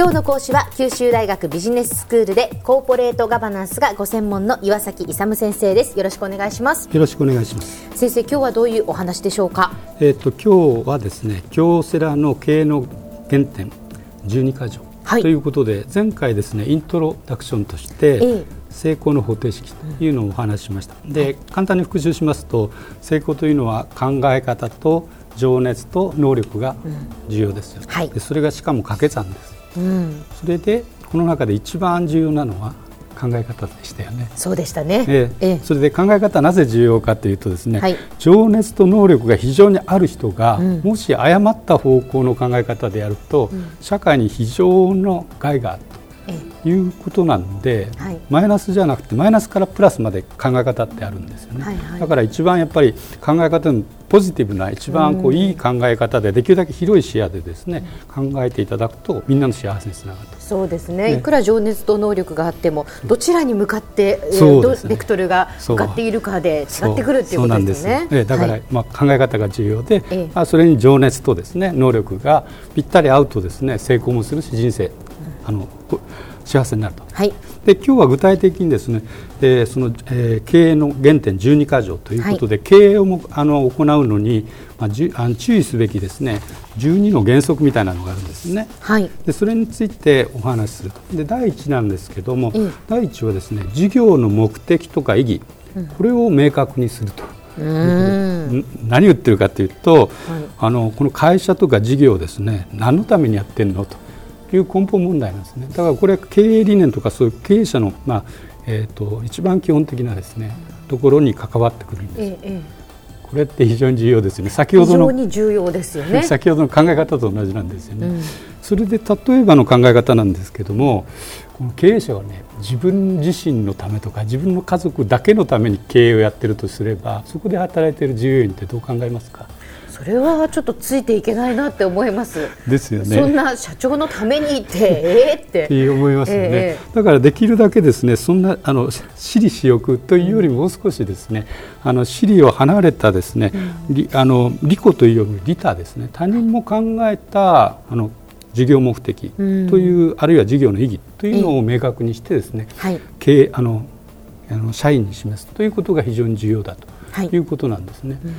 今日の講師は九州大学ビジネススクールでコーポレートガバナンスがご専門の岩崎勇先生です。よろしくお願いします。よろしくお願いします。先生今日はどういうお話でしょうか？えっ、と今日はですね京セラの経営の原点12箇条、はい、ということで前回ですねイントロダクションとして、え成功の方程式というのをお話ししました、で簡単に復習しますと成功というのは考え方と情熱と能力が重要ですよ、うんはい、でそれがしかも掛け算ですうん、それでこの中で一番重要なのは考え方でしたよね。そうでしたね。ええ、それで考え方はなぜ重要かというとですね、はい、情熱と能力が非常にある人が、うん、もし誤った方向の考え方でやると、うん、社会に非常の害があるということなんで、はい、マイナスじゃなくてマイナスからプラスまで考え方ってあるんですよね。はいはい、だから一番やっぱり考え方のポジティブな一番こういい考え方でできるだけ広い視野でですね考えていただくとみんなの幸せにつながると。そうですね、ね、いくら情熱と能力があってもどちらに向かって、えー、ね、ベクトルが向かっているかで違ってくるっていうことですね。えだから、はい、まあ、考え方が重要で、ええ、それに情熱とですね能力がぴったり合うとですね成功もするし人生あの幸せになると。はい、で今日は具体的にですね、えー、その、えー、経営の原点12箇条ということで、はい、経営をもあの行うのに、まあ、じゅあの注意すべきですね12の原則みたいなのがあるんですね。はい、でそれについてお話しすると。で第1なんですけども、うん、第1はですね事業の目的とか意義、うん、これを明確にすると。何言ってるかというと、はい、あのこの会社とか事業ですね何のためにやってるのという根本問題なんですねだからこれは経営理念とかそういう経営者の、まあえーと、一番基本的なですねところに関わってくるんです。ええこれって非常に重要ですよね。先ほどの重要ですよね。先ほどの考え方と同じなんですよね。うん、それで例えばの考え方なんですけども、この経営者はね、自分自身のためとか自分の家族だけのために経営をやってるとすれば、そこで働いている従業員ってどう考えますか？それはちょっとついていけないなって思います。ですよね。そんな社長のためにってえー、って。って思いますよね、えー、だからできるだけですねそんなあの私利私欲というよりもう少しですね、うん、あの私利を離れたですね、うん、あの利己というより利他ですね他人も考えたあの事業目的という、うん、あるいは事業の意義というのを明確にしてですね、はい、経営あのあの社員に示すということが非常に重要だということなんですね。はい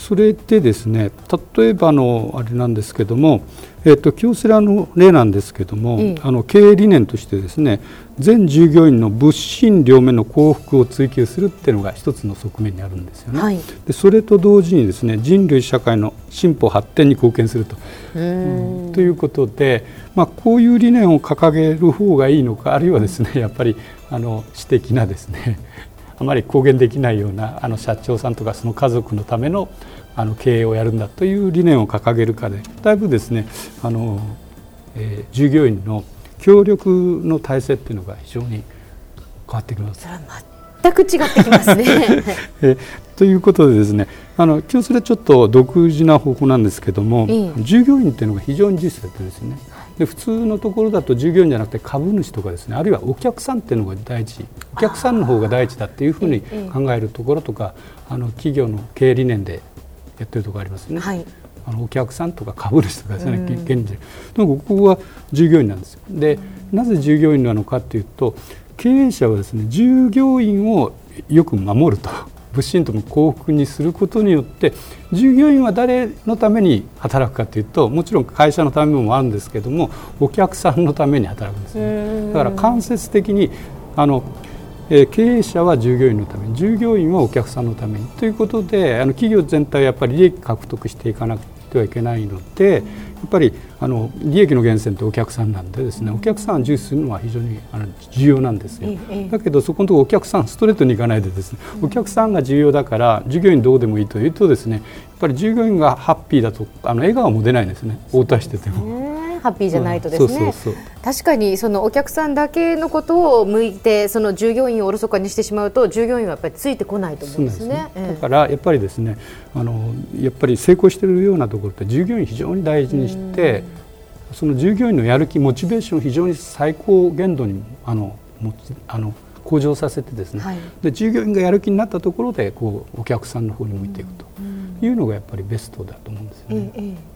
それでですね例えばのあれなんですけども、えーと、京セラの例なんですけども、えあの経営理念としてですね全従業員の物心両面の幸福を追求するっていうのが一つの側面にあるんですよね。はい、でそれと同時にですね人類社会の進歩発展に貢献すると。うんということで、まあ、こういう理念を掲げる方がいいのかあるいはですねやっぱりあの私的なですねあまり公言できないようなあの社長さんとかその家族のためのあの経営をやるんだという理念を掲げるかでだいぶですねあの、えー、従業員の協力の体制っていうのが非常に変わってきます。全く違ってきますね。えということでですねあの今日それはちょっと独自な方法なんですけども、従業員っていうのが非常に重視されてですねで普通のところだと従業員じゃなくて株主とかですねあるいはお客さんっていうのが第一お客さんの方が第一だっていうふうに考えるところとかあの企業の経営理念でやってるところありますね。はい。あのお客さんとか株主とかですね、現時でもここは従業員なんですよ。で、なぜ従業員なのかというと経営者はですね従業員をよく守ると物心とも幸福にすることによって従業員は誰のために働くかというともちろん会社のためもあるんですけどもお客さんのために働くんですね。だから間接的にあの経営者は従業員のために従業員はお客さんのためにということであの企業全体はやっぱり利益獲得していかなくてはいけないので、やっぱりあの利益の源泉ってお客さんなんでですねお客さんを重視するのは非常にあの重要なんですよ、だけどそこのところお客さんストレートにいかないでですねお客さんが重要だから従業員どうでもいいというとですねやっぱり従業員がハッピーだとあの笑顔も出ないんですね。応対してても。ハッピーじゃないとですね、確かにそのお客さんだけのことを向いてその従業員をおろそかにしてしまうと従業員はやっぱりついてこないと思うんですね。すね。だからやっぱりですねあのやっぱり成功しているようなところって従業員非常に大事にして、その従業員のやる気モチベーションを非常に最高限度にあのあの向上させてですね、はい、で従業員がやる気になったところでこうお客さんの方に向いていくというのがやっぱりベストだと思うんですよね。ええ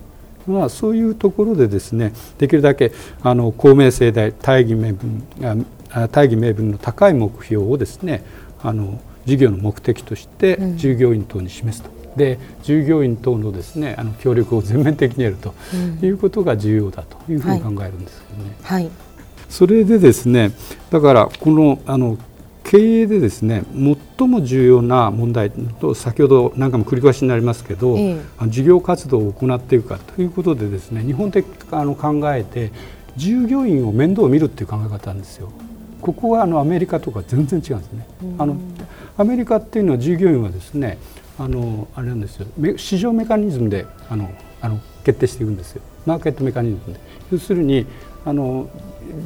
まあ、そういうところでですねできるだけあの公明正大大義名分大義名分の高い目標をですねあの事業の目的として従業員等に示すと、うん、で従業員等のですねあの協力を全面的にやるということが重要だというふうに考えるんですけどね。はい、はい、それでですねだからこのあの経営でですね最も重要な問題と先ほど何回も繰り返しになりますけど、ええ、事業活動を行っていくかということでですね日本的あの考えて従業員を面倒を見るっていう考え方なんですよ。ここはあのアメリカとか全然違うんですね。あのアメリカっていうのは従業員はですねあのあれなんですよ。市場メカニズムであのあの決定していくんですよ。マーケットメカニズムで。要するにあの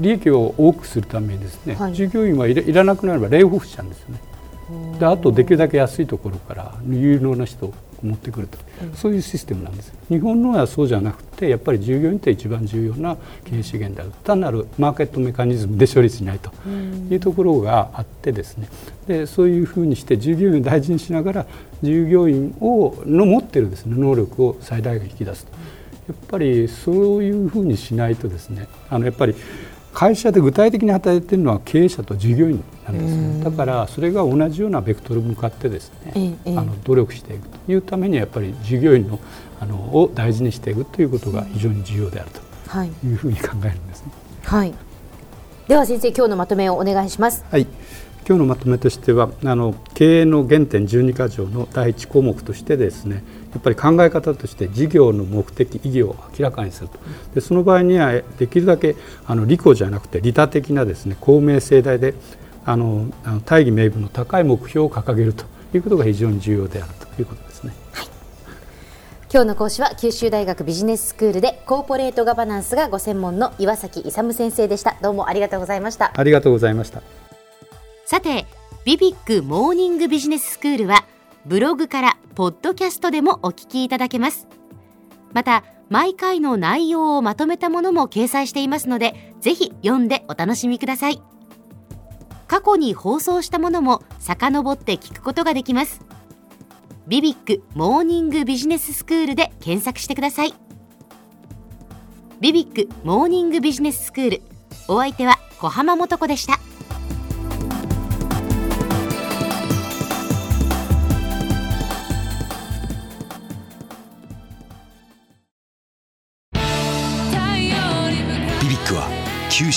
利益を多くするためにですね、はい、従業員はいらいらなくなればレイオフしちゃうんですよね。であとできるだけ安いところから有能な人を持ってくると、うん、そういうシステムなんです日本のはそうじゃなくてやっぱり従業員って一番重要な経営資源である単なるマーケットメカニズムで処理しないというところがあってですね。でそういうふうにして従業員を大事にしながら従業員をの持ってるですね能力を最大限引き出すと。やっぱりそういうふうにしないとですねあのやっぱり会社で具体的に働いているのは経営者と従業員なんですね、だからそれが同じようなベクトル向かってですね、あの努力していくというためにやっぱり従業員のあのを大事にしていくということが非常に重要であるというふうに考えるんですね。はい、では先生今日のまとめをお願いします。はい今日のまとめとしてはあの経営の原点12か条の第1項目としてですねやっぱり考え方として事業の目的意義を明らかにすると。でその場合にはできるだけあの利己じゃなくて利他的なですね公明正大であの大義名分の高い目標を掲げるということが非常に重要であるということですね。はい。今日の講師は九州大学ビジネススクールでコーポレートガバナンスがご専門の岩崎勇先生でした。どうもありがとうございました。ありがとうございましたさてビビックモーニングビジネススクールはブログからポッドキャストでもお聞きいただけます。また毎回の内容をまとめたものも掲載していますのでぜひ読んでお楽しみください。過去に放送したものも遡って聞くことができます。ビビックモーニングビジネススクールで検索してください。ビビックモーニングビジネススクールお相手は小浜もとこでした。九